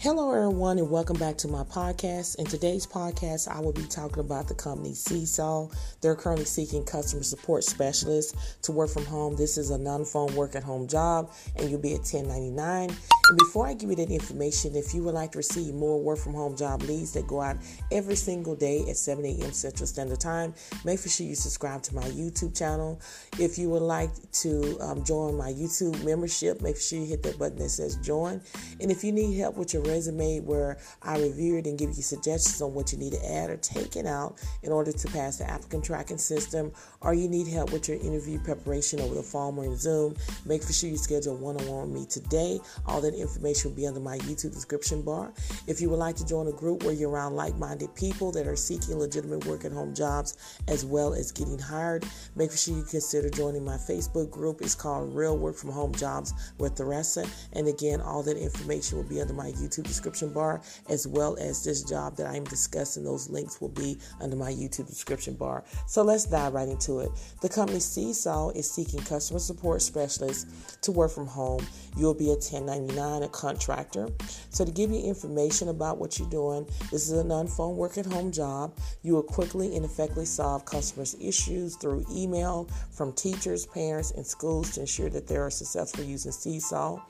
Hello, everyone, and welcome back to my podcast. In today's podcast, I will be talking about the company Seesaw. They're currently seeking customer support specialists to work from home. This is a non phone work at home job, and you'll be at 1099. And before I give you that information, if you would like to receive more work from home job leads that go out every single day at 7 a.m. Central Standard Time, make sure you subscribe to my YouTube channel. If you would like to um, join my YouTube membership, make sure you hit that button that says join. And if you need help with your resume where I review it and give you suggestions on what you need to add or taken out in order to pass the applicant tracking system, or you need help with your interview preparation over the phone or in Zoom, make sure you schedule one on one with me today. All that information will be under my YouTube description bar. If you would like to join a group where you're around like minded people that are seeking legitimate work at home jobs as well as getting hired, make sure you consider joining my Facebook group. It's called Real Work from Home Jobs with Theresa. And again, all that information will be under my YouTube description bar, as well as this job that I'm discussing. Those links will be under my YouTube description bar. So let's dive right into it. The company Seesaw is seeking customer support specialists to work from home. You'll be a 1099, a contractor. So to give you information about what you're doing, this is a non-phone work at home job. You will quickly and effectively solve customers' issues through email from teachers, parents, and schools to ensure that they are successful using Seesaw.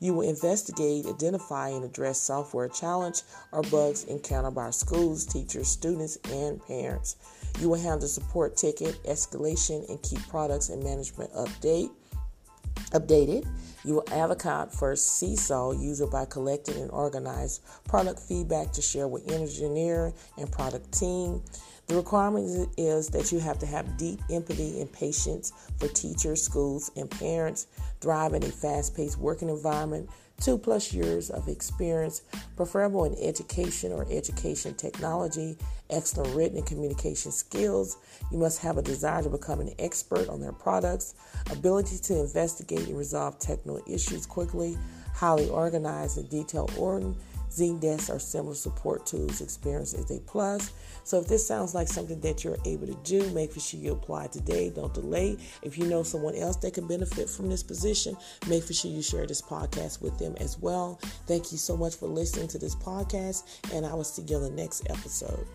You will investigate, identify, and address software challenge or bugs encountered by schools, teachers, students, and parents. You will handle support ticket escalation and keep products and management update updated. You will advocate for Seesaw user by collecting and organize product feedback to share with engineer and product team. The requirement is that you have to have deep empathy and patience for teachers, schools, and parents, thrive in a fast paced working environment, two plus years of experience, preferable in education or education technology, excellent written and communication skills. You must have a desire to become an expert on their products, ability to investigate and resolve technical issues quickly, highly organized and detailed order Zendesk or similar support tools experience is a plus. So if this sounds like something that you're able to do, make sure you apply today. Don't delay. If you know someone else that can benefit from this position, make sure you share this podcast with them as well. Thank you so much for listening to this podcast, and I will see you on the next episode.